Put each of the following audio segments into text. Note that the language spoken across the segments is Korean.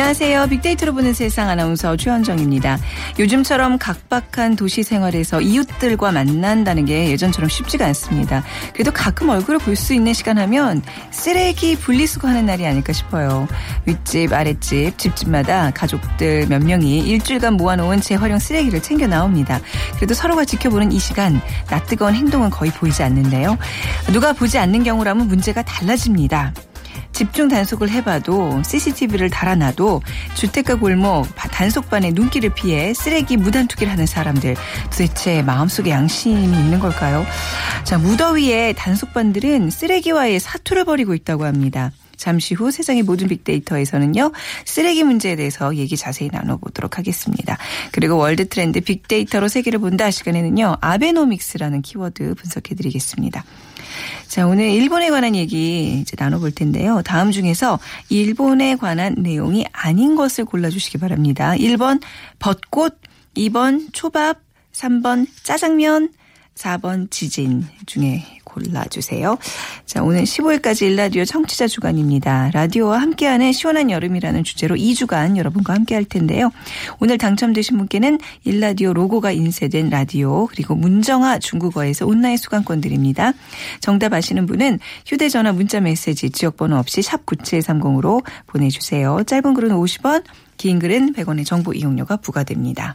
안녕하세요. 빅데이터로 보는 세상 아나운서 최현정입니다. 요즘처럼 각박한 도시 생활에서 이웃들과 만난다는 게 예전처럼 쉽지가 않습니다. 그래도 가끔 얼굴을 볼 수 있는 시간 하면 쓰레기 분리수거하는 날이 아닐까 싶어요. 윗집, 아랫집, 집집마다 가족들 몇 명이 일주일간 모아놓은 재활용 쓰레기를 챙겨 나옵니다. 그래도 서로가 지켜보는 이 시간 낯 뜨거운 행동은 거의 보이지 않는데요. 누가 보지 않는 경우라면 문제가 달라집니다. 집중 단속을 해봐도 CCTV를 달아놔도 주택가 골목 단속반의 눈길을 피해 쓰레기 무단 투기를 하는 사람들 도대체 마음속에 양심이 있는 걸까요? 자 무더위에 단속반들은 쓰레기와의 사투를 벌이고 있다고 합니다. 잠시 후 세상의 모든 빅데이터에서는요, 쓰레기 문제에 대해서 얘기 자세히 나눠보도록 하겠습니다. 그리고 world trend 빅데이터로 세계를 본다 시간에는요, 아베노믹스라는 키워드 분석해드리겠습니다. 자, 오늘 일본에 관한 얘기 이제 나눠볼 텐데요. 다음 중에서 일본에 관한 내용이 아닌 것을 골라주시기 바랍니다. 1번 벚꽃, 2번 초밥, 3번 짜장면, 4번 지진 중에 골라주세요. 자, 오늘 15일까지 일라디오 청취자 주간입니다. 라디오와 함께하는 시원한 여름이라는 주제로 2주간 여러분과 함께 할 텐데요. 오늘 당첨되신 분께는 일라디오 로고가 인쇄된 라디오 그리고 문정아 중국어에서 온라인 수강권 드립니다. 정답 아시는 분은 휴대전화 문자메시지 지역번호 없이 샵 9730으로 보내주세요. 짧은 글은 50원, 긴 글은 100원의 정보 이용료가 부과됩니다.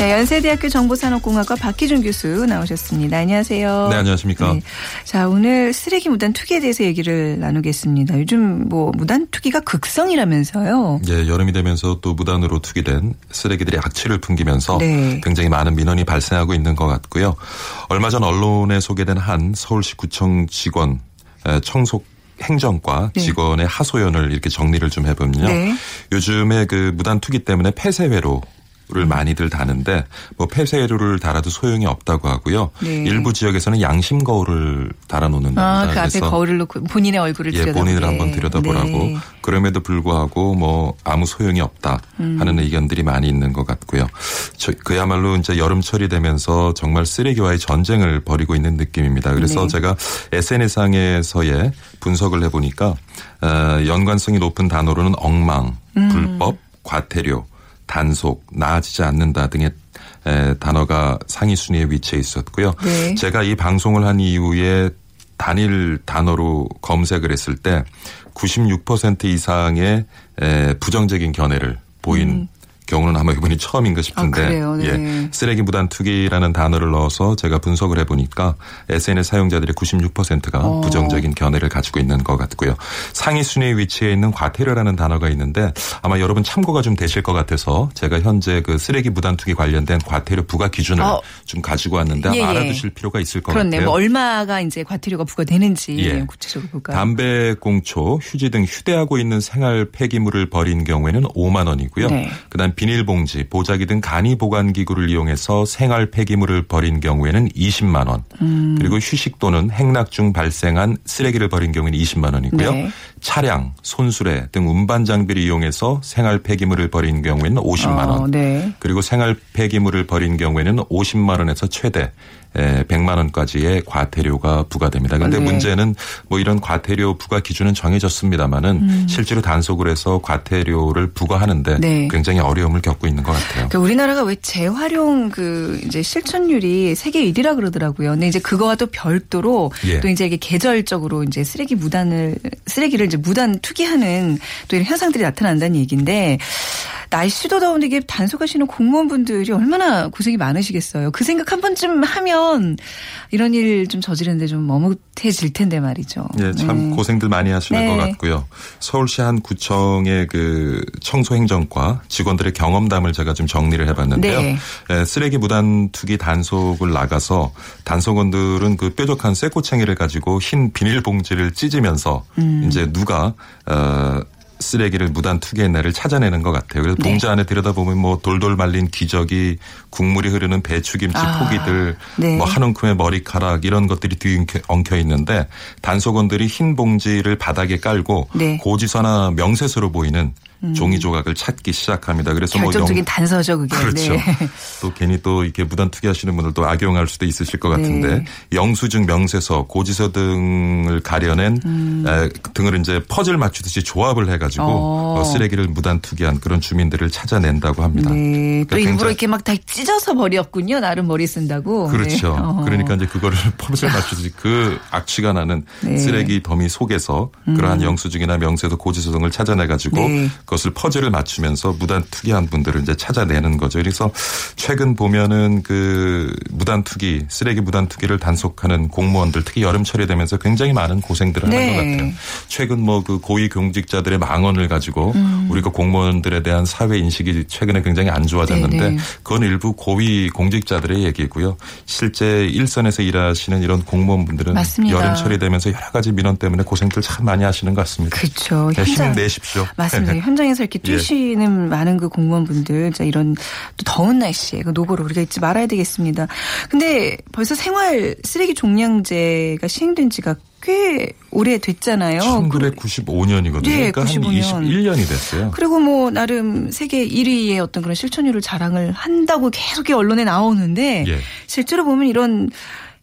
네, 연세대학교 정보산업공학과 박희준 교수 나오셨습니다. 안녕하세요. 네, 안녕하십니까. 네. 자, 오늘 쓰레기 무단 투기에 대해서 얘기를 나누겠습니다. 요즘 뭐 무단 투기가 극성이라면서요. 예, 여름이 되면서 또 무단으로 투기된 쓰레기들이 악취를 풍기면서 네. 굉장히 많은 민원이 발생하고 있는 것 같고요. 얼마 전 언론에 소개된 한 서울시 구청 직원 청소 행정과 네. 직원의 하소연을 이렇게 정리를 좀 해보면요. 네. 요즘에 그 무단 투기 때문에 폐쇄회로 를 많이들 다는데 뭐 폐쇄로를 달아도 소용이 없다고 하고요. 네. 일부 지역에서는 양심 거울을 달아놓는다. 아, 그 앞에 거울을 놓고 본인의 얼굴을 예, 본인을 한번 들여다보라고. 네. 그럼에도 불구하고 뭐 아무 소용이 없다 하는 음. 의견들이 많이 있는 것 같고요. 저, 그야말로 이제 여름철이 되면서 정말 쓰레기와의 전쟁을 벌이고 있는 느낌입니다. 그래서 네. 제가 SNS상에서의 분석을 해보니까 어, 연관성이 높은 단어로는 엉망, 음. 불법, 과태료, 단속, 나아지지 않는다 등의 단어가 상위 순위에 위치해 있었고요. 네. 제가 이 방송을 한 이후에 단일 단어로 검색을 했을 때 96% 이상의 부정적인 견해를 보인 음. 경우는 아마 이번이 처음인가 싶은데 아, 네. 예, 쓰레기 무단 투기라는 단어를 넣어서 제가 분석을 해보니까 SNS 사용자들의 96%가 어. 부정적인 견해를 가지고 있는 것 같고요. 상위 순위에 위치해 있는 과태료라는 단어가 있는데 아마 여러분 참고가 좀 되실 것 같아서 제가 현재 그 쓰레기 무단 투기 관련된 과태료 부과 기준을 어. 좀 가지고 왔는데 예, 예. 알아두실 필요가 있을 것 그렇네. 같아요. 뭐 얼마가 이제 과태료가 부과되는지 예. 구체적으로 볼까요? 담배 공초, 휴지 등 휴대하고 있는 생활 폐기물을 버린 경우에는 5만 원이고요. 네. 그다음 비닐봉지, 보자기 등 간이 보관 기구를 이용해서 생활 폐기물을 버린 경우에는 20만 원. 음. 그리고 휴식 또는 행락 중 발생한 쓰레기를 버린 경우에는 20만 원이고요. 네. 차량, 손수레 등 운반 장비를 이용해서 생활 폐기물을 버린 경우에는 50만 원. 어, 네. 그리고 생활 폐기물을 버린 경우에는 50만 원에서 최대 100만 원까지의 과태료가 부과됩니다. 그런데 네. 문제는 뭐 이런 과태료 부과 기준은 정해졌습니다마는 음. 실제로 단속을 해서 과태료를 부과하는데 네. 굉장히 어려움을 겪고 있는 것 같아요. 그러니까 우리나라가 왜 재활용 그 이제 실천율이 세계 1위라 그러더라고요. 근데 이제 그거와 또 별도로 예. 또 이제 이게 계절적으로 이제 쓰레기 무단을 쓰레기를 이제 무단 투기하는 또 이런 현상들이 나타난다는 얘기인데 날씨도 더운데 이게 단속하시는 공무원분들이 얼마나 고생이 많으시겠어요. 그 생각 한 번쯤 하면 이런 일 좀 저지르는데 좀 머뭇해질 텐데 말이죠. 예, 참 네. 고생들 많이 하시는 네. 것 같고요. 서울시 한 구청의 그 청소행정과 직원들의 경험담을 제가 좀 정리를 해봤는데요. 네. 예, 쓰레기 무단 투기 단속을 나가서 단속원들은 그 뾰족한 쇠꼬챙이를 가지고 흰 비닐봉지를 찢으면서 음. 이제 누가 어 쓰레기를 무단 투기했나를 찾아내는 것 같아요. 그래서 네. 봉지 안에 들여다보면 뭐 돌돌 말린 기저귀, 국물이 흐르는 배추김치 아, 포기들, 네. 뭐한 움큼의 머리카락 이런 것들이 뒤엉켜 엉켜 있는데 단속원들이 흰 봉지를 바닥에 깔고 네. 음. 고지서나 명세서로 보이는 종이 조각을 찾기 시작합니다. 그래서 결정적인 뭐 영- 단서죠, 그게. 그렇죠. 네. 또 괜히 또 이렇게 무단 투기하시는 분들도 악용할 수도 있으실 것 같은데 네. 영수증, 명세서, 고지서 등을 가려낸 에, 등을 이제 퍼즐 맞추듯이 조합을 해가지고 음. 어. 어, 쓰레기를 무단 투기한 그런 주민들을 찾아낸다고 합니다. 네. 또 그러니까 일부러 굉장히- 이렇게 막 다 찢어서 버렸군요. 나름 머리 쓴다고. 그렇죠. 네. 어. 그러니까 이제 그거를 퍼즐 맞추듯이 그 악취가 나는 네. 음. 쓰레기 더미 속에서 그러한 영수증이나 명세도 고지서 등을 찾아내가지고 네. 그것을 퍼즐을 맞추면서 무단 투기한 분들을 이제 찾아내는 거죠. 그래서 최근 보면은 그 무단 투기, 쓰레기 무단 투기를 단속하는 공무원들 특히 여름철이 되면서 굉장히 많은 고생들을 하는 네. 것 같아요. 최근 뭐 그 고위 공직자들의 망언을 가지고 우리가 공무원들에 대한 사회 인식이 최근에 굉장히 안 좋아졌는데 음. 네네. 그건 일부 고위 공직자들의 얘기고요. 실제 일선에서 일하시는 이런 공무원분들은 맞습니다. 여름철이 되면서 여러 가지 민원 때문에 고생들 참 많이 하시는 것 같습니다. 그렇죠. 네, 힘내십시오. 맞습니다. 현장 에서 이렇게 예. 뛰시는 많은 그 공무원분들, 자 이런 또 더운 날씨에 그 노고를 우리가 잊지 말아야 되겠습니다. 근데 벌써 생활 쓰레기 종량제가 시행된 지가 꽤 오래 됐잖아요. 1995년이거든요. 네, 그러니까 95년. 한 21년이 됐어요. 그리고 뭐 나름 세계 1위의 어떤 그런 실천율을 자랑을 한다고 계속 언론에 나오는데 예. 실제로 보면 이런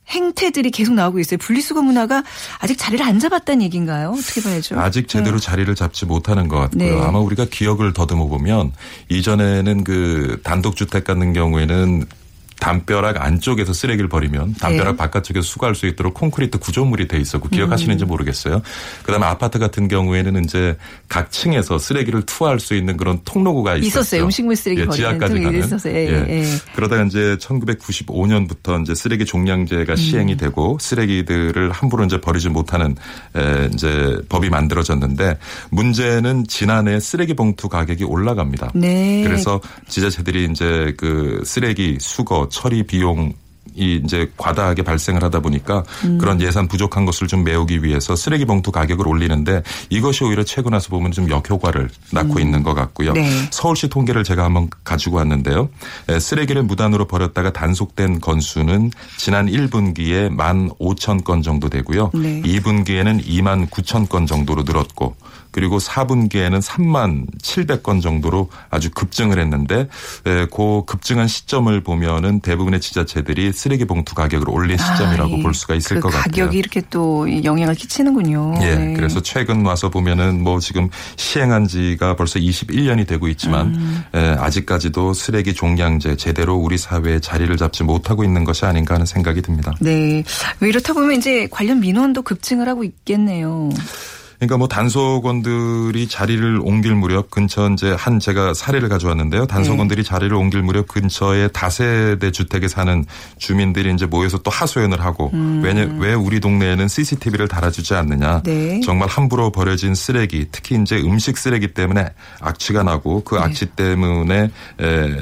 행태들이 계속 나오고 있어요. 분리수거 문화가 아직 자리를 안 잡았다는 얘기인가요? 어떻게 봐야죠? 아직 제대로 자리를 잡지 못하는 것 같고요. 네. 아마 우리가 기억을 더듬어 보면 이전에는 그 단독주택 같은 경우에는 담벼락 안쪽에서 쓰레기를 버리면 담벼락 네. 바깥쪽에서 수거할 수 있도록 콘크리트 구조물이 돼 있었고 기억하시는지 음. 모르겠어요. 그다음에 아파트 같은 경우에는 이제 각 층에서 쓰레기를 투하할 수 있는 그런 통로구가 있었어요. 있었어요. 음식물 쓰레기 예, 지하까지 가는. 있었어요. 예, 예. 그러다가 이제 1995년부터 이제 쓰레기 종량제가 시행이 음. 되고 쓰레기들을 함부로 이제 버리지 못하는 에, 이제 법이 만들어졌는데 문제는 지난해 쓰레기 봉투 가격이 올라갑니다. 네. 그래서 지자체들이 이제 그 쓰레기 수거 처리 비용 이 이제 과다하게 발생을 하다 보니까 음. 그런 예산 부족한 것을 좀 메우기 위해서 쓰레기 봉투 가격을 올리는데 이것이 오히려 최근 와서 보면 좀 역효과를 낳고 있는 것 같고요. 네. 서울시 통계를 제가 한번 가지고 왔는데요. 에, 쓰레기를 무단으로 버렸다가 단속된 건수는 지난 1분기에 1만 5천 건 정도 되고요. 네. 2분기에는 2만 9천 건 정도로 늘었고 그리고 4분기에는 3만 700건 정도로 아주 급증을 했는데 에, 그 급증한 시점을 보면은 대부분의 지자체들이 쓰레기 봉투 가격을 올린 시점이라고 아, 예. 볼 수가 있을 그것 같아요. 가격이 이렇게 또 영향을 끼치는군요. 예. 네. 그래서 최근 와서 보면은 뭐 지금 시행한 지가 벌써 21년이 되고 있지만 음. 에, 아직까지도 쓰레기 종량제 제대로 우리 사회에 자리를 잡지 못하고 있는 것이 아닌가 하는 생각이 듭니다. 네. 왜 이렇다 보면 이제 관련 민원도 급증을 하고 있겠네요. 그러니까 뭐 단속원들이 자리를 옮길 무렵 근처 이제 한 제가 사례를 가져왔는데요. 단속원들이 네. 자리를 옮길 무렵 근처에 다세대 주택에 사는 주민들이 이제 모여서 또 하소연을 하고 왜냐 왜 우리 동네에는 CCTV를 달아주지 않느냐. 음. 네. 정말 함부로 버려진 쓰레기 특히 이제 음식 쓰레기 때문에 악취가 나고 네. 그 악취 때문에 에,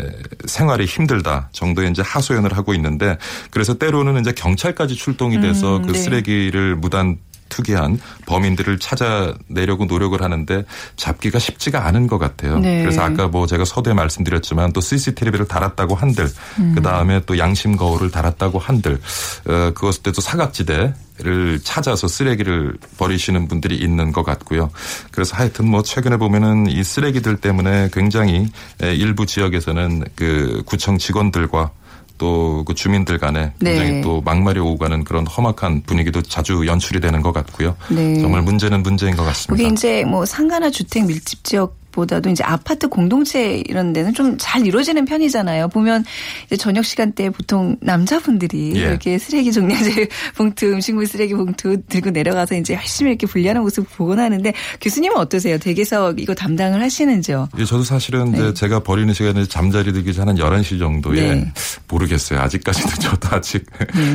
생활이 힘들다 정도의 이제 하소연을 하고 있는데 그래서 때로는 이제 경찰까지 출동이 돼서 음, 그 네. 쓰레기를 무단 투기한 범인들을 찾아내려고 노력을 하는데 잡기가 쉽지가 않은 것 같아요. 네. 그래서 아까 뭐 제가 서두에 말씀드렸지만 또 CCTV를 달았다고 한들 음. 그 다음에 또 양심 거울을 달았다고 한들 어, 그것을 또 사각지대 를 찾아서 쓰레기를 버리시는 분들이 있는 것 같고요. 그래서 하여튼 뭐 최근에 보면은 이 쓰레기들 때문에 굉장히 에, 일부 지역에서는 그 구청 직원들과 또 그 주민들 간에 굉장히 네. 또 막말이 오고 가는 그런 험악한 분위기도 자주 연출이 되는 것 같고요. 네. 정말 문제는 문제인 것 같습니다. 그게 이제 뭐 상가나 주택 밀집 지역 보다도 이제 아파트 공동체 이런 데는 좀 잘 이루어지는 편이잖아요. 보면 이제 저녁 시간대 보통 남자분들이 예. 이렇게 쓰레기 종량제 봉투, 음식물 쓰레기 봉투 들고 내려가서 이제 열심히 이렇게 분리하는 모습 보곤 하는데 교수님은 어떠세요? 댁에서 이거 담당을 하시는지요? 예, 저도 사실은 이제 제가 버리는 시간에 잠자리 들기 전한 11시 정도에 네. 모르겠어요. 아직까지도 저도 아직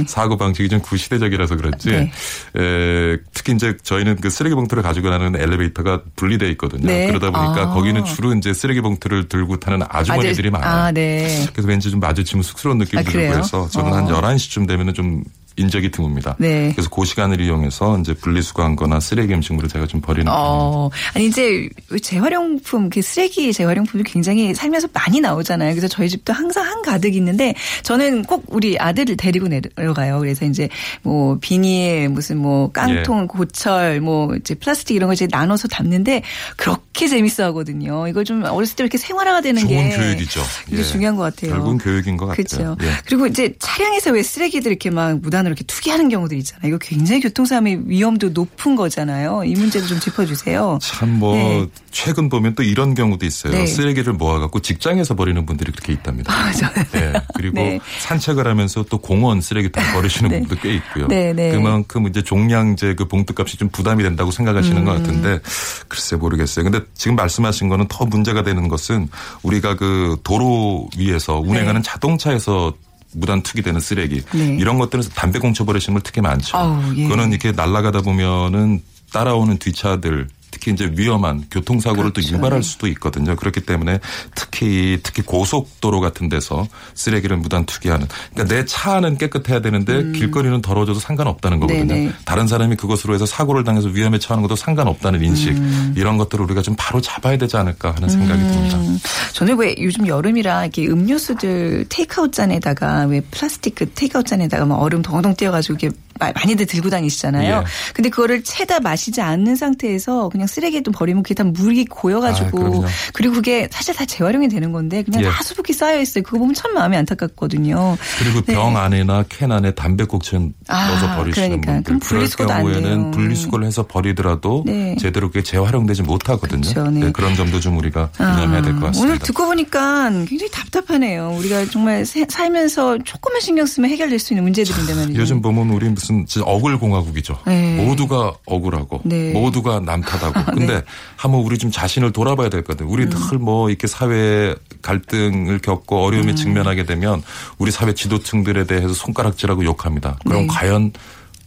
사고 방식이 좀 구시대적이라서 그렇지. 네. 에, 특히 이제 저희는 그 쓰레기 봉투를 가지고 가는 엘리베이터가 분리되어 있거든요. 네. 그러다 보니까 아. 거기는 주로 이제 쓰레기 봉투를 들고 타는 아주머니들이 아들- 많아요. 아, 네. 그래서 왠지 좀 마주치면 쑥스러운 느낌이 아, 들고 그래요? 해서 저는 한 어. 11시쯤 되면은 좀 인적이 드뭅니다. 네. 그래서 그 시간을 이용해서 이제 분리수거한 거나 쓰레기 음식물을 제가 좀 버리는 편입니다. 어, 아니 이제 재활용품, 그 쓰레기 재활용품이 굉장히 살면서 많이 나오잖아요. 그래서 저희 집도 항상 한 가득 있는데 저는 꼭 우리 아들을 데리고 내려가요. 그래서 이제 뭐 비닐, 무슨 뭐 예. 깡통, 고철, 뭐 이제 플라스틱 이런 거 이제 나눠서 담는데 그렇게 재밌어 하거든요. 이걸 좀 어렸을 때 이렇게 생활화가 되는 좋은 게 교육이죠. 이게 예. 중요한 것 같아요. 결국은 교육인 것 그렇죠. 같아요. 예. 그리고 이제 차량에서 왜 쓰레기들 이렇게 막 무단으로 이렇게 투기하는 경우들 있잖아요. 이거 굉장히 교통사고의 위험도 높은 거잖아요. 이 문제도 좀 짚어주세요. 참뭐 네. 최근 보면 또 이런 경우도 있어요. 네. 쓰레기를 모아갖고 직장에서 버리는 분들이 그렇게 있답니다. 맞아요. 예. 그리고 네. 산책을 하면서 또 공원 쓰레기통 버리시는 네. 분도 꽤 있고요. 네, 네. 그만큼 이제 종량제 그 봉투값이 좀 부담이 된다고 생각하시는 것 음. 같은데 글쎄 모르겠어요. 근데 지금 말씀하신 거는 더 문제가 되는 것은 우리가 그 도로 위에서 운행하는 자동차에서 무단 투기되는 쓰레기 네. 이런 것들은 담배 공쳐 버리시는 분 특히 많죠. 아우, 예. 그거는 이렇게 날아가다 보면은 따라오는 뒤차들 특히 이제 위험한 교통사고를 또 그렇죠. 유발할 수도 있거든요. 그렇기 때문에 특히 특히 고속도로 같은 데서 쓰레기를 무단 투기하는 그러니까 내 차는 깨끗해야 되는데 길거리는 더러워져도 상관없다는 거거든요. 음. 네네. 다른 사람이 그것으로 해서 사고를 당해서 위험에 처하는 것도 상관없다는 인식 이런 것들을 우리가 좀 바로 잡아야 되지 않을까 하는 생각이 듭니다. 음, 저는 왜 요즘 여름이라 이렇게 음료수들 테이크아웃 잔에다가 왜 플라스틱 그 테이크아웃 잔에다가 막 얼음 동동 띄어가지고 이렇게 마- 많이들 들고 다니시잖아요. 예. 근데 그거를 채다 마시지 않는 상태에서 그냥 쓰레기에 또 버리면 그게 다 물이 아, 고여가지고 그럼요. 그리고 그게 사실 다 재활용이 되는 건데 그냥 예. 다 수북히 쌓여 있어요. 그거 보면 참 마음이 안타깝거든요. 그리고 네. 병 안에나 캔 안에 담배꽁초 아, 넣어서 버리시는 그러니까. 분들 그럼 그럴 분리수거도 안 돼요. 경우에는 분리수거를 해서 버리더라도 네. 제대로 그게 재활용되지 못하거든요. 그렇죠, 네. 그런 점도 좀 우리가 아, 유념해야 될 것 같습니다. 오늘 듣고 보니까 굉장히 답답하네요. 우리가 정말 세- 살면서 조금만 신경 쓰면 해결될 수 있는 문제들인데 말이죠. 요즘 보면 우리 무슨 진짜 억울 공화국이죠. 네. 모두가 억울하고 네. 모두가 남탓하고. 근데 한번 우리 좀 자신을 돌아봐야 될것 같아요. 우리 음. 늘뭐 이렇게 사회 갈등을 겪고 어려움에 직면하게 되면 우리 사회 지도층들에 대해서 손가락질하고 욕합니다. 그럼 네. 과연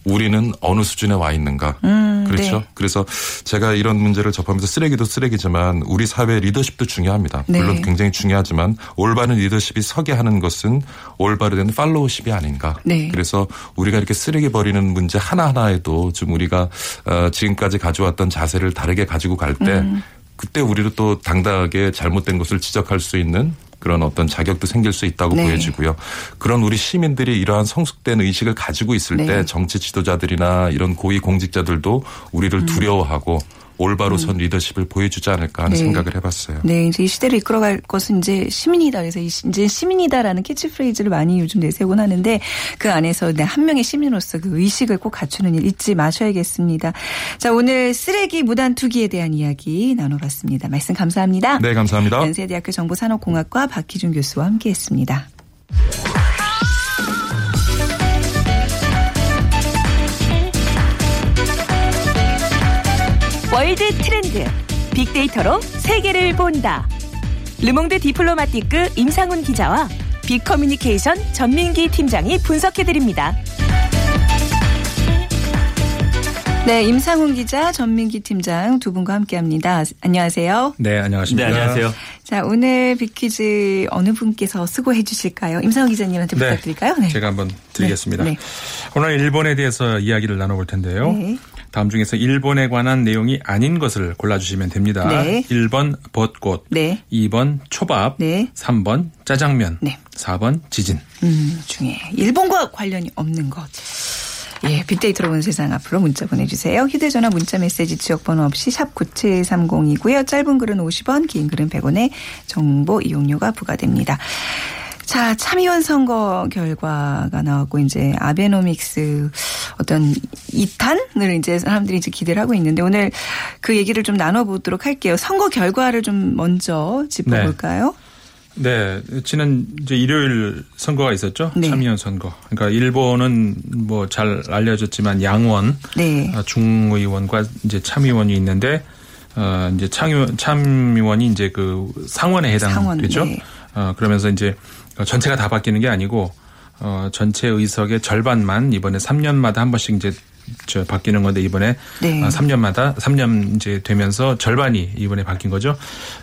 우리는 어느 수준에 와 있는가? 그렇죠. 네. 그래서 제가 이런 문제를 접하면서 쓰레기도 쓰레기지만 우리 사회 리더십도 중요합니다. 네. 물론 굉장히 중요하지만 올바른 리더십이 서게 하는 것은 올바른 팔로우십이 아닌가. 네. 그래서 우리가 이렇게 쓰레기 버리는 문제 하나하나에도 좀 우리가 어, 지금까지 가져왔던 자세를 다르게 가지고 갈때 음. 그때 우리도 또 당당하게 잘못된 것을 지적할 수 있는 그런 어떤 자격도 생길 수 있다고 네. 보여지고요. 그런 우리 시민들이 이러한 성숙된 의식을 가지고 있을 네. 때 정치 지도자들이나 이런 고위 공직자들도 우리를 음. 두려워하고 올바로 선 리더십을 보여주지 않을까 하는 네. 생각을 해봤어요. 네, 이제 이 시대를 이끌어갈 것은 이제 시민이다. 그래서 이 이제 시민이다라는 캐치프레이즈를 많이 요즘 내세우곤 하는데 그 안에서 내한 명의 시민으로서 그 의식을 꼭 갖추는 일 잊지 마셔야겠습니다. 자, 오늘 쓰레기 무단 투기에 대한 이야기 나눠봤습니다. 말씀 감사합니다. 네, 감사합니다. 연세대학교 정보산업공학과 박희준 교수와 함께했습니다. world trend 빅데이터로 세계를 본다. 르몽드 디플로마티크 임상훈 기자와 빅커뮤니케이션 전민기 팀장이 분석해드립니다. 네, 임상훈 기자, 전민기 팀장 두 분과 함께합니다. 안녕하세요. 네, 안녕하십니까. 네, 안녕하세요. 자, 오늘 빅퀴즈 어느 분께서 수고해 주실까요? 임상훈 기자님한테 네, 부탁드릴까요? 네. 제가 한번 드리겠습니다. 네, 네. 오늘 일본에 대해서 이야기를 나눠볼 텐데요. 네. 다음 중에서 일본에 관한 내용이 아닌 것을 골라주시면 됩니다. 네. 1번 벚꽃, 네. 2번 초밥, 네. 3번 짜장면, 네. 4번 지진. 음, 중에 일본과 관련이 없는 것. 예, 빅데이터로 본 세상 앞으로 문자 보내주세요. 휴대전화 문자 메시지 지역번호 없이 샵 9730이고요. 짧은 글은 50원, 긴 글은 100원의 정보 이용료가 부과됩니다. 자, 참의원 선거 결과가 나왔고 이제 아베노믹스 어떤 이탄을 이제 사람들이 이제 기대를 하고 있는데 오늘 그 얘기를 좀 나눠 보도록 할게요. 선거 결과를 좀 먼저 짚어 볼까요? 네, 지난 이제 일요일 선거가 있었죠. 네. 참의원 선거. 그러니까 일본은 뭐 잘 알려졌지만 양원 네. 어, 중의원과 이제 참의원이 있는데 어 이제 참의원 참의원이 이제 그 상원에 상원, 해당되죠. 네. 어 그러면서 이제 전체가 다 바뀌는 게 아니고 어 전체 의석의 절반만 이번에 3년마다 한 번씩 이제 저 바뀌는 건데 이번에 네. 어, 3년마다 3년 이제 되면서 절반이 이번에 바뀐 거죠.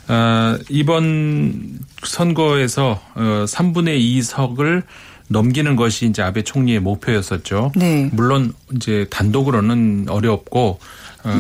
어, 이번 선거에서 어, 3분의 2석을 넘기는 것이 이제 아베 총리의 목표였었죠. 네. 물론 이제 단독으로는 어렵고 어,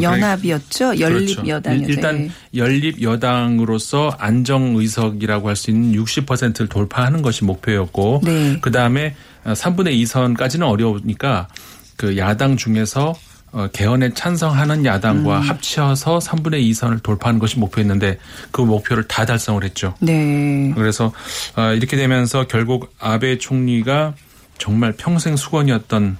연합이었죠. 연립 그렇죠. 여당이었죠. 네. 일단 연립 여당으로서 안정 의석이라고 할 수 있는 60%를 돌파하는 것이 목표였고 네. 그 다음에 3분의 2선까지는 어려우니까 그 야당 중에서 어, 개헌에 찬성하는 야당과 음. 합쳐서 3분의 2선을 돌파하는 것이 목표였는데 그 목표를 다 달성을 했죠. 네. 그래서 어, 이렇게 되면서 결국 아베 총리가 정말 평생 수건이었던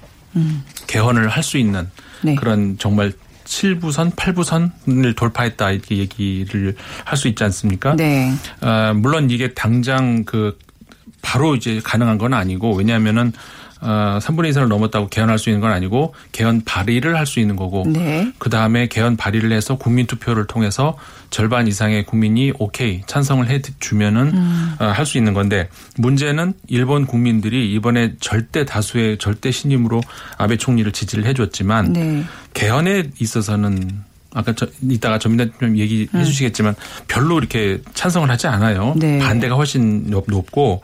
개헌을 할 수 있는 음. 네. 그런 정말 7부선, 8부선을 돌파했다 이렇게 얘기를 할 수 있지 않습니까? 네. 어, 물론 이게 당장 그 바로 이제 가능한 건 아니고 왜냐하면은 어, 3분의 2선을 넘었다고 개헌할 수 있는 건 아니고 개헌 발의를 할 수 있는 거고 네. 그 다음에 개헌 발의를 해서 국민 투표를 통해서 절반 이상의 국민이 오케이 찬성을 해 주면은 음. 어, 할수 있는 건데 문제는 일본 국민들이 이번에 절대 다수의 절대 신임으로 아베 총리를 지지를 해 줬지만 네. 개헌에 있어서는 아까 저, 이따가 전민다님 얘기해 주시겠지만 별로 이렇게 찬성을 하지 않아요. 음. 네. 반대가 훨씬 높- 높고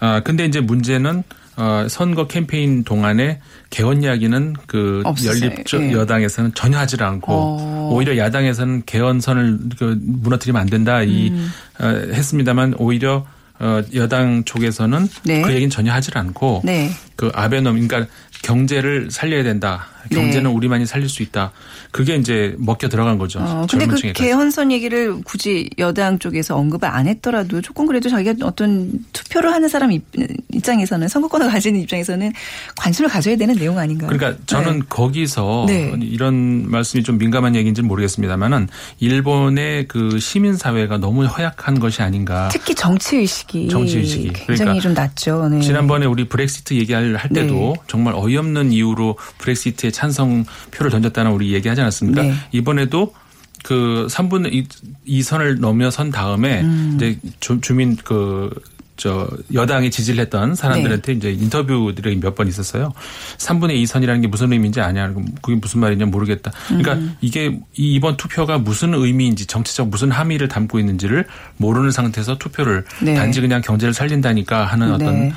아 근데 이제 문제는 어, 선거 캠페인 동안에 개헌 이야기는 그 없었어요. 연립 저- 예. 여당에서는 전혀 하질 않고 어. 오히려 야당에서는 개헌선을 그 무너뜨리면 안 된다 이 음. 어, 했습니다만 오히려 어, 여당 쪽에서는 네. 그 얘기는 전혀 하질 않고 네. 그 아베노미 그러니까 경제를 살려야 된다. 경제는 네. 우리만이 살릴 수 있다. 그게 이제 먹혀 들어간 거죠. 어, 근데 그. 개헌선 얘기를 굳이 여당 쪽에서 언급을 안 했더라도 조금 그래도 자기가 어떤 투표를 하는 사람 입- 입장에서는 선거권을 가지는 입장에서는 관심을 가져야 되는 내용 아닌가요? 그러니까 저는 네. 거기서 네. 이런 말씀이 좀 민감한 얘기인지는 모르겠습니다만은 일본의 그 시민 사회가 너무 허약한 것이 아닌가. 특히 정치 의식이 정치 의식이. 굉장히 그러니까 좀 낮죠. 네. 지난번에 우리 브렉시트 얘기할 할 때도 네. 정말 어이없는 이유로 브렉시트에 찬성 표를 던졌다는 우리 얘기하지 않았습니까? 네. 이번에도 그 3분의 2, 선을 넘어선 다음에 음. 이제 주, 주민 그 저 여당이 지지를 했던 사람들한테 네. 이제 인터뷰들이 몇 번 있었어요. 3분의 2선이라는 게 무슨 의미인지 아냐. 그게 무슨 말이냐 모르겠다. 그러니까 음. 이게 이 이번 투표가 무슨 의미인지 정치적 무슨 함의를 담고 있는지를 모르는 상태에서 투표를 네. 단지 그냥 경제를 살린다니까 하는 어떤 네.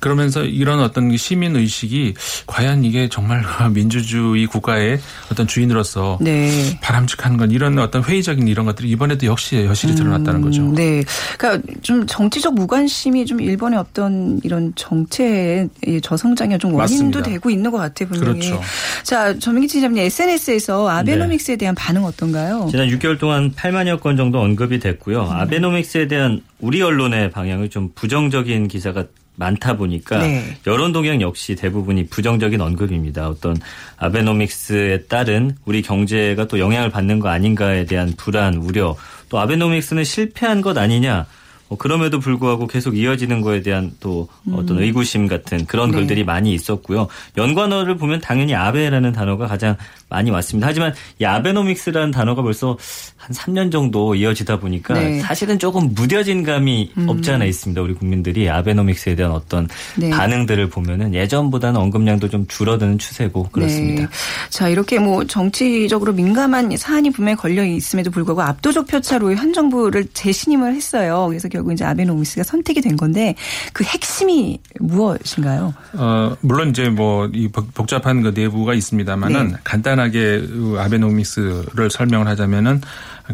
그러면서 이런 어떤 시민 의식이 과연 이게 정말 민주주의 국가의 어떤 주인으로서 네. 바람직한 건 이런 어떤 회의적인 이런 것들이 이번에도 역시 여실히 드러났다는 거죠. 음, 네. 그러니까 좀 정치적 무관심이 좀 일본의 어떤 이런 정체의 이 저성장의 좀 원인도 맞습니다. 되고 있는 것 같아요, 분명히. 그렇죠. 자, 전민기 지점님 SNS에서 아베노믹스에 대한 반응 어떤가요? 지난 6개월 동안 8만여 건 정도 언급이 됐고요. 음. 아베노믹스에 대한 우리 언론의 방향이 좀 부정적인 기사가 많다 보니까 네. 여론 동향 역시 대부분이 부정적인 언급입니다. 어떤 아베노믹스에 따른 우리 경제가 또 영향을 받는 거 아닌가에 대한 불안, 우려, 또 아베노믹스는 실패한 것 아니냐. 어, 그럼에도 불구하고 계속 이어지는 거에 대한 또 어떤 의구심 같은 그런 음. 네. 글들이 많이 있었고요. 연관어를 보면 당연히 아베라는 단어가 가장 많이 왔습니다. 하지만 이 아베노믹스라는 단어가 벌써 한 3년 정도 이어지다 보니까 네. 음. 사실은 조금 무뎌진 감이 없지 않아 있습니다. 우리 국민들이 아베노믹스에 대한 어떤 네. 반응들을 보면은 예전보다는 언급량도 좀 줄어드는 추세고 그렇습니다. 네. 자, 이렇게 뭐 정치적으로 민감한 사안이 분명히 걸려 있음에도 불구하고 압도적 표차로 현 정부를 재신임을 했어요. 그래서 결국 이제 아베노믹스가 선택이 된 건데 그 핵심이 무엇인가요? 어, 물론 이제 뭐 이 복잡한 그 내부가 있습니다만은 네. 간단하게 그 아베노믹스를 설명을 하자면은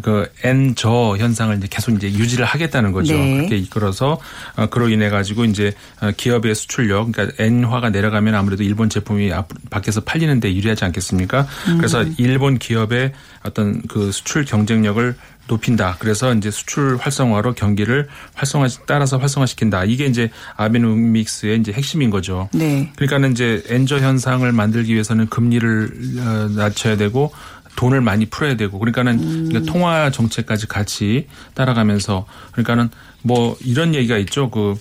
그 N저 현상을 이제 계속 이제 유지를 하겠다는 거죠. 네. 그렇게 이끌어서 어, 그로 인해 가지고 이제 어, 기업의 수출력 그러니까 N화가 내려가면 아무래도 일본 제품이 앞- 밖에서 팔리는데 유리하지 않겠습니까? 그래서 일본 기업의 어떤 그 수출 경쟁력을 높인다. 그래서 이제 수출 활성화로 경기를 활성화 따라서 활성화시킨다. 이게 이제 아베노믹스의 이제 핵심인 거죠. 네. 그러니까는 이제 엔저 현상을 만들기 위해서는 금리를 어, 낮춰야 되고 돈을 많이 풀어야 되고 그러니까는 그러니까 통화 정책까지 같이 따라가면서 그러니까는 뭐 이런 얘기가 있죠. 그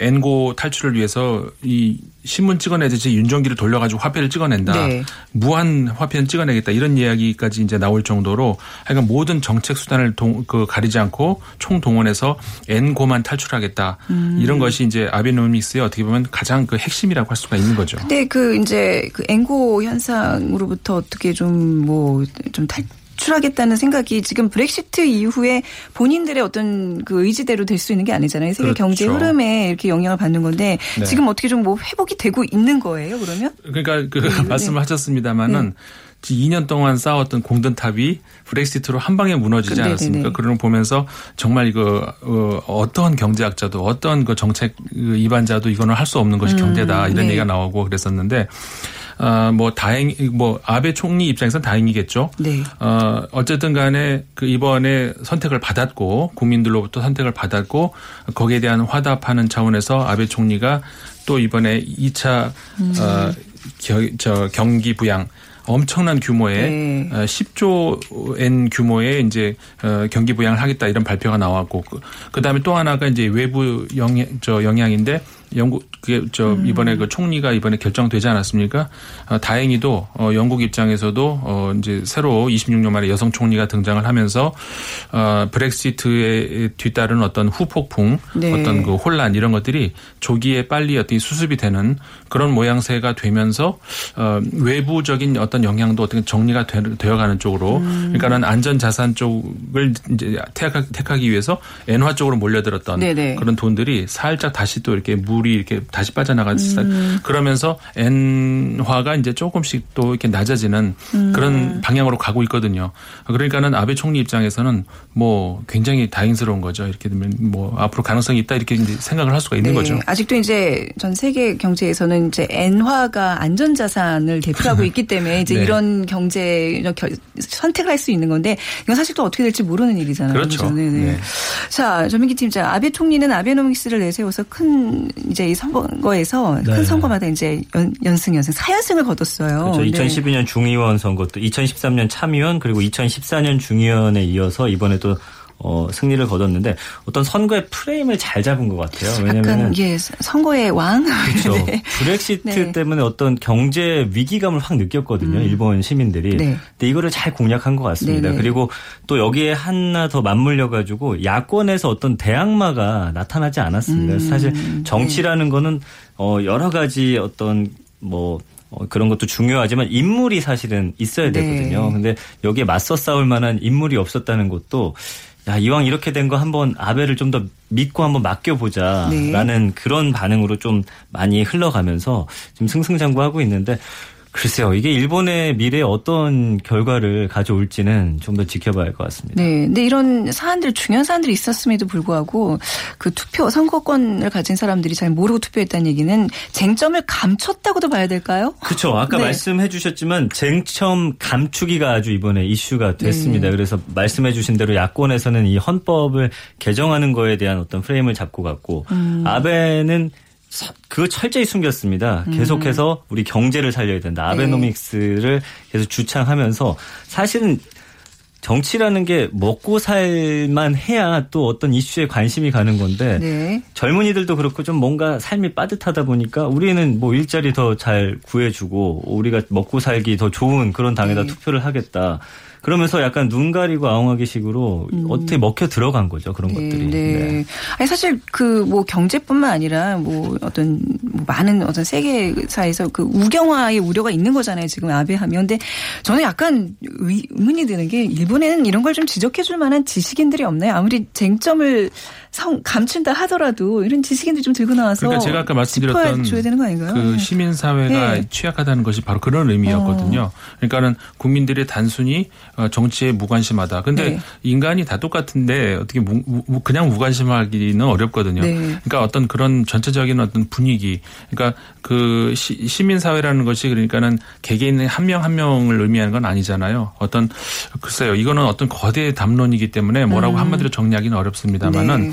엔고 탈출을 위해서 이 신문 찍어내듯이 윤정기를 돌려가지고 화폐를 찍어낸다. 네. 무한 화폐는 찍어내겠다. 이런 이야기까지 이제 나올 정도로 하여간 모든 정책 수단을 동, 그 가리지 않고 총동원해서 엔고만 탈출하겠다. 이런 것이 이제 아베노믹스의 어떻게 보면 가장 그 핵심이라고 할 수가 있는 거죠. 근데 그 이제 그 앵고 현상으로부터 어떻게 좀 뭐좀탈 출하겠다는 생각이 지금 브렉시트 이후에 본인들의 어떤 그 의지대로 될 수 있는 게 아니잖아요. 세계 그렇죠. 경제 흐름에 이렇게 영향을 받는 건데 네. 지금 어떻게 좀 뭐 회복이 되고 있는 거예요, 그러면? 그러니까 그 네. 말씀을 하셨습니다마는 2년 동안 쌓았던 공든탑이 브렉시트로 한 방에 무너지지 그, 네네네. 않았습니까? 그런 걸 보면서 정말 이거 어, 어떤 경제학자도 어떤 그 정책 그 입안자도 이거는 할 수 없는 것이 경제다 이런 네. 얘기가 나오고 그랬었는데 어, 뭐 다행 뭐 아베 총리 입장에서는 다행이겠죠. 네. 어, 어쨌든 간에 그 이번에 선택을 받았고 국민들로부터 선택을 받았고 거기에 대한 화답하는 차원에서 아베 총리가 또 이번에 2차 어, 겨, 저 경기 부양 엄청난 규모의 네. 어, 10조 엔 규모의 이제 어, 경기 부양을 하겠다 이런 발표가 나왔고 그, 그다음에 또 하나가 이제 외부 영향 저 영향인데 영국 그게 저 이번에 그 총리가 이번에 결정되지 않았습니까? 어, 다행히도 어, 영국 입장에서도 어, 이제 새로 26년 만에 여성 총리가 등장을 하면서 어, 브렉시트에 뒤따른 어떤 후폭풍, 네. 어떤 그 혼란 이런 것들이 조기에 빨리 어떤 수습이 되는 그런 모양새가 되면서 어, 외부적인 어떤 영향도 어떻게 정리가 되, 되어가는 쪽으로 음. 그러니까는 안전 자산 쪽을 이제 택하, 택하기 위해서 엔화 쪽으로 몰려들었던 네네. 그런 돈들이 살짝 다시 또 이렇게 물이 이렇게 다시 빠져나가 음. 그러면서 엔화가 이제 조금씩 또 이렇게 낮아지는 음. 그런 방향으로 가고 있거든요. 그러니까는 아베 총리 입장에서는 뭐 굉장히 다행스러운 거죠. 이렇게 되면 뭐 앞으로 가능성이 있다 이렇게 생각을 할 수가 있는 네, 거죠. 아직도 이제 전 세계 경제에서는 이제 엔화가 안전자산을 대표하고 있기 때문에 이제 네. 이런 경제 결- 선택을 할 수 있는 건데 이건 사실 또 어떻게 될지 모르는 일이잖아요. 그렇죠. 네, 네. 네. 자, 전민기 팀장, 아베 총리는 아베노믹스를 내세워서 큰 이제 이 선거에서 네. 큰 선거마다 이제 연, 연승 연승 4연승을 거뒀어요. 그렇죠. 네. 2012년 중의원 선거 또 2013년 참의원 그리고 2014년 중의원에 이어서 이번에도 어, 승리를 거뒀는데 어떤 선거의 프레임을 잘 잡은 것 같아요. 왜냐면 약간 예 선거의 왕. 그렇죠. 네. 브렉시트 네. 때문에 어떤 경제 위기감을 확 느꼈거든요. 일본 시민들이. 네. 근데 이거를 잘 공략한 것 같습니다. 네네. 그리고 또 여기에 하나 더 맞물려 가지고 야권에서 어떤 대항마가 나타나지 않았습니다. 음. 사실 네. 정치라는 거는 어 여러 가지 어떤 뭐 어, 그런 것도 중요하지만 인물이 사실은 있어야 네. 되거든요. 근데 여기에 맞서 싸울 만한 인물이 없었다는 것도 야, 이왕 이렇게 된 거 한번 아베를 좀 더 믿고 한번 맡겨보자라는 네. 그런 반응으로 좀 많이 흘러가면서 지금 승승장구하고 있는데 글쎄요, 이게 일본의 미래에 어떤 결과를 가져올지는 좀 더 지켜봐야 할 것 같습니다. 네. 근데 이런 사안들, 중요한 사안들이 있었음에도 불구하고 그 투표, 선거권을 가진 사람들이 잘 모르고 투표했다는 얘기는 쟁점을 감췄다고도 봐야 될까요? 그렇죠. 아까 네. 말씀해 주셨지만 쟁점 감추기가 아주 이번에 이슈가 됐습니다. 네. 그래서 말씀해 주신 대로 야권에서는 이 헌법을 개정하는 거에 대한 어떤 프레임을 잡고 갔고 음. 아베는 서- 그거 철저히 숨겼습니다. 음. 계속해서 우리 경제를 살려야 된다. 네. 아베노믹스를 계속 주창하면서 사실은 정치라는 게 먹고 살만 해야 또 어떤 이슈에 관심이 가는 건데 네. 젊은이들도 그렇고 좀 뭔가 삶이 빠듯하다 보니까 우리는 뭐 일자리 더 잘 구해주고 우리가 먹고 살기 더 좋은 그런 당에다 네. 투표를 하겠다. 그러면서 약간 눈 가리고 아웅하기 식으로 어떻게 먹혀 들어간 거죠 그런 음. 네, 것들이. 네. 아니 사실 그 뭐 경제뿐만 아니라 뭐 어떤 뭐 많은 어떤 세계사에서 그 우경화의 우려가 있는 거잖아요. 지금 아베 하면. 근데 저는 약간 의- 의문이 드는 게 일본에는 이런 걸 좀 지적해 줄 만한 지식인들이 없나요? 아무리 쟁점을 성, 감춘다 하더라도 이런 지식인들 좀 들고 나와서 그러니까 제가 아까 말씀드렸던 줘야 되는 거 아닌가요? 그 네. 시민 사회가 네. 취약하다는 것이 바로 그런 의미였거든요. 그러니까는 국민들이 단순히 어, 정치에 무관심하다. 근데 네. 인간이 다 똑같은데 어떻게 무, 무- 그냥 무관심하기는 어렵거든요. 네. 그러니까 어떤 그런 전체적인 어떤 분위기, 그러니까 그 시, 시민 사회라는 것이 그러니까는 개개인 한 명 한 명을 의미하는 건 아니잖아요. 어떤 글쎄요, 이거는 어떤 거대 담론이기 때문에 뭐라고 한마디로 정리하기는 어렵습니다만은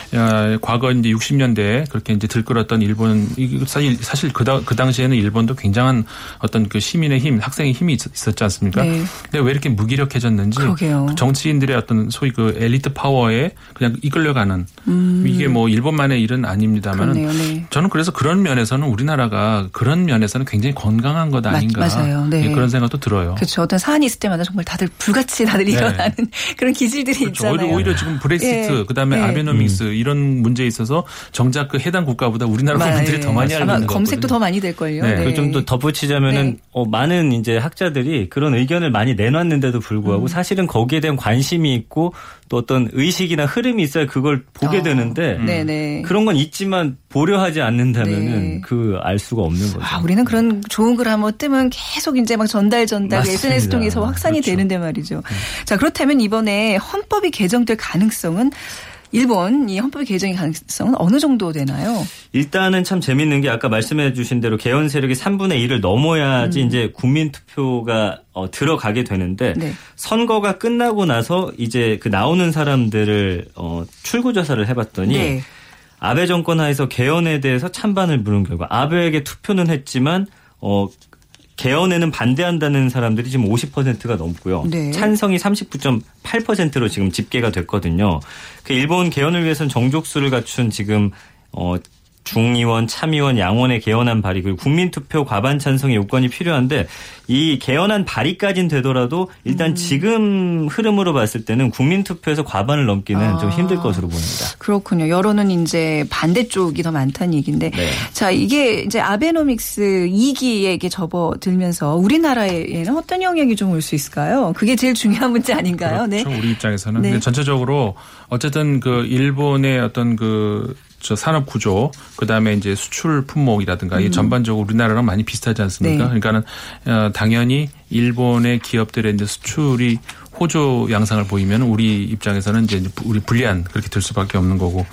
과거 이제 60년대에 그렇게 이제 들끓었던 일본 이 사실 사실 그, 다, 그 당시에는 일본도 굉장한 어떤 그 시민의 힘, 학생의 힘이 있- 있었지 않습니까? 네. 근데 왜 이렇게 무기력해졌는지 그러게요. 그 정치인들의 어떤 소위 그 엘리트 파워에 그냥 이끌려가는 이게 뭐 일본만의 일은 음. 그러네요. 네. 저는 그래서 그런 면에서는 우리나라가 그런 면에서는 굉장히 건강한 것 맞- 아닌가 맞 아요. 네. 예, 그런 생각도 들어요. 그렇죠. 어떤 사안이 있을 때마다 정말 다들 불같이 다들 일어나는 그런 기질들이 네. 그렇죠. 있잖아요. 오히려, 오히려 지금 브렉시트 예. 그다음에 예. 아베노믹스 이런 문제에 있어서 정작 그 해당 국가보다 우리나라 맞아요. 국민들이 더 많이 알고 있는 것 검색도 더. 많이 될 걸요. 네. 그좀더 덧붙이자면은 네. 어, 많은 이제 학자들이 그런 의견을 많이 내놨는데도 음. 불구하고 사실은 거기에 대한 관심이 있고 또 어떤 의식이나 흐름이 있어야 그걸 보게 어. 되는데 네네. 그런 건 있지만 보려 하지 않는다면은 네. 그알 수가 없는 거죠. 아, 우리는 그런 좋은 글 한번 뜨면 계속 이제 막 전달 전달 맞습니다. SNS 통해서 확산이 그렇죠. 되는데 말이죠. 자, 그렇다면 이번에 헌법이 개정될 가능성은 일본 이 헌법이 개정의 가능성은 어느 정도 되나요? 일단은 참 재밌는 게 아까 말씀해 주신 대로 개헌 세력이 3분의 1을 넘어야지 이제 국민 투표가 어, 들어가게 되는데 네. 선거가 끝나고 나서 이제 그 나오는 사람들을 어, 출구 조사를 해봤더니 네. 아베 정권 하에서 개헌에 대해서 찬반을 물은 결과 아베에게 투표는 했지만 어 개헌에는 반대한다는 사람들이 지금 50%가 넘고요. 네. 찬성이 39.8%로 지금 집계가 됐거든요. 그 일본 개헌을 위해서는 정족수를 갖춘 지금 어 중의원, 참의원, 양원의 개헌안 발의 그리고 국민투표 과반 찬성의 요건이 필요한데 이 개헌안 발의까진 되더라도 일단 지금 흐름으로 봤을 때는 국민투표에서 과반을 넘기는 좀 힘들 것으로 보입니다. 그렇군요. 여론은 이제 반대쪽이 더 많다는 얘기인데. 네. 자, 이게 이제 아베노믹스 2기에게 접어들면서 우리나라에는 어떤 영향이 좀 올 수 있을까요? 그게 제일 중요한 문제 아닌가요? 그렇죠. 우리 입장에서는. 네. 근데 전체적으로 어쨌든 그 일본의 어떤 그 저 산업 구조, 그 다음에 이제 수출 품목이라든가 이 전반적으로 우리나라랑 많이 비슷하지 않습니까? 음. 네. 그러니까는 어, 당연히 일본의 기업들의 이제 수출이 호조 양상을 보이면 우리 입장에서는 이제 우리 불리한 그렇게 될 수밖에 없는 거고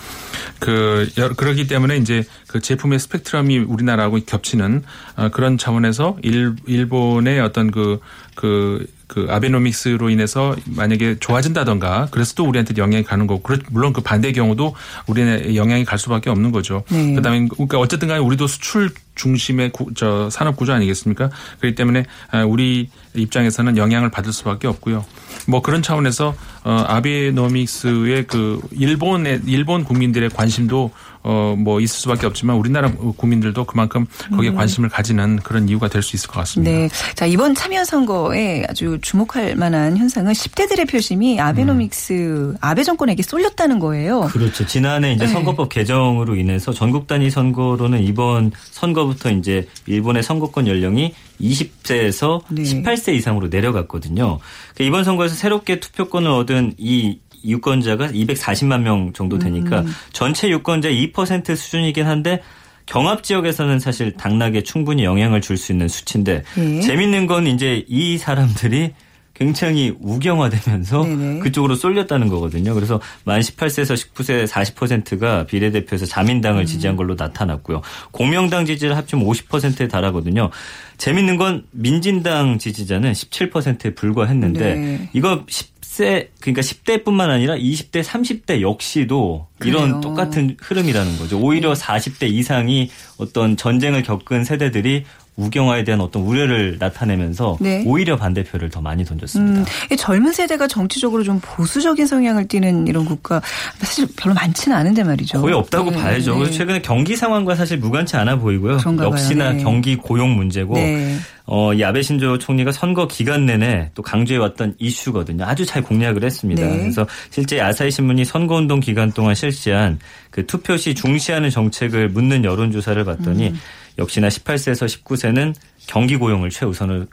그 여- 그렇기 때문에 이제 그 제품의 스펙트럼이 우리나라하고 겹치는 어, 그런 차원에서 일 일본의 어떤 그 그, 그 아베노믹스로 인해서 만약에 좋아진다던가 그래서 또 우리한테 영향이 가는 거고 물론 그 반대 경우도 우리는 영향이 갈 수밖에 없는 거죠. 네. 그다음에 그러니까 어쨌든 간에 우리도 수출 중심의 구, 저 산업 구조 아니겠습니까? 그렇기 때문에 아, 우리 입장에서는 영향을 받을 수밖에 없고요. 뭐 그런 차원에서 어 아베노믹스의 그 일본의 일본 국민들의 관심도 어뭐 있을 수밖에 없지만 우리나라 국민들도 그만큼 거기에 관심을 가지는 그런 이유가 될 수 있을 것 같습니다. 네. 자, 이번 참여 선거에 아주 주목할 만한 현상은 10대들의 표심이 아베노믹스, 아베 정권에게 쏠렸다는 거예요. 그렇죠. 지난해 이제 네. 선거법 개정으로 인해서 전국 단위 선거로는 이번 선거 부터 이제 일본의 선거권 연령이 20세에서 네. 18세 이상으로 내려갔거든요. 그러니까 이번 선거에서 새롭게 투표권을 얻은 이 유권자가 240만 명 정도 되니까 음. 전체 유권자 2% 수준이긴 한데 경합 지역에서는 사실 당락에 충분히 영향을 줄 수 있는 수치인데 예. 재밌는 건 이제 이 사람들이 굉장히 우경화되면서 네네. 그쪽으로 쏠렸다는 거거든요. 그래서 만 18세에서 19세 40%가 비례대표에서 자민당을 지지한 걸로 나타났고요. 공명당 지지를 합치면 50%에 달하거든요. 재밌는 건 민진당 지지자는 17%에 불과했는데 네. 이거 10세 그러니까 10대뿐만 아니라 20대, 30대 역시도 그래요. 이런 똑같은 흐름이라는 거죠. 오히려 40대 이상이 어떤 전쟁을 겪은 세대들이 우경화에 대한 어떤 우려를 나타내면서 네. 오히려 반대표를 더 많이 던졌습니다. 음, 이 젊은 세대가 정치적으로 좀 보수적인 성향을 띠는 이런 국가 사실 별로 많지는 않은데 말이죠. 거의 없다고 네, 봐야죠. 네. 그래서 최근에 경기 상황과 사실 무관치 않아 보이고요. 역시나 네. 경기 고용 문제고 네. 어, 이 아베 신조 총리가 선거 기간 내내 또 강조해왔던 이슈거든요. 아주 잘 공략을 했습니다. 네. 그래서 실제 아사히 신문이 선거운동 기간 동안 실시한 그 투표 시 중시하는 정책을 묻는 여론조사를 봤더니 음. 역시나 18세에서 19세는 경기 고용을 최우선을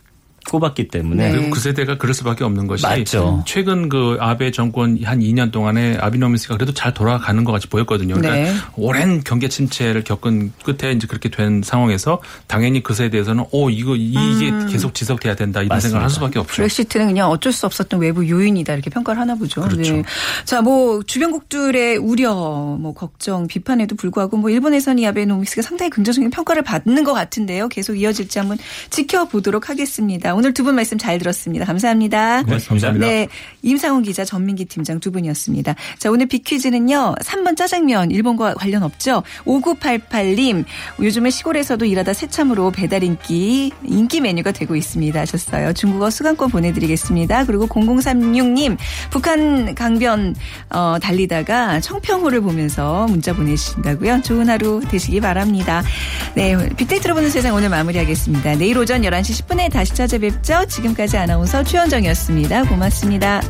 꼽았기 때문에 네. 그리고 그 세대가 그럴 수밖에 없는 것이 맞죠. 최근 그 아베 정권 한 2년 동안에 아비노미스가 그래도 잘 돌아가는 것 같이 보였거든요. 그러니까 네. 오랜 경제 침체를 겪은 끝에 이제 그렇게 된 상황에서 당연히 그 세대에서는 오 이거 이게 음. 계속 지속돼야 된다 이런 맞습니다. 생각을 할 수밖에 없죠. 브렉시트는 그냥 어쩔 수 없었던 외부 요인이다 이렇게 평가를 하나 보죠. 네. 그렇죠. 자, 뭐 주변국들의 우려, 뭐 걱정, 비판에도 불구하고 뭐 일본에서는 이 아베노믹스가 상당히 긍정적인 평가를 받는 것 같은데요. 계속 이어질지 한번 지켜보도록 하겠습니다. 오늘 두 분 말씀 잘 들었습니다. 감사합니다. 네, 감사합니다. 네, 임상훈 기자, 전민기 팀장 두 분이었습니다. 자, 오늘 빅퀴즈는요. 3번 짜장면 일본과 관련 없죠. 5988님 요즘에 시골에서도 일하다 새참으로 배달 인기 인기 메뉴가 되고 있습니다 하셨어요. 중국어 수강권 보내드리겠습니다. 그리고 0036님 북한 강변 어, 달리다가 청평호를 보면서 문자 보내주신다고요. 좋은 하루 되시기 바랍니다. 네, 빅데이터로 보는 세상 오늘 마무리하겠습니다. 내일 오전 11시 10분에 다시 찾아 뵙죠. 지금까지 아나운서 최현정이었습니다. 고맙습니다.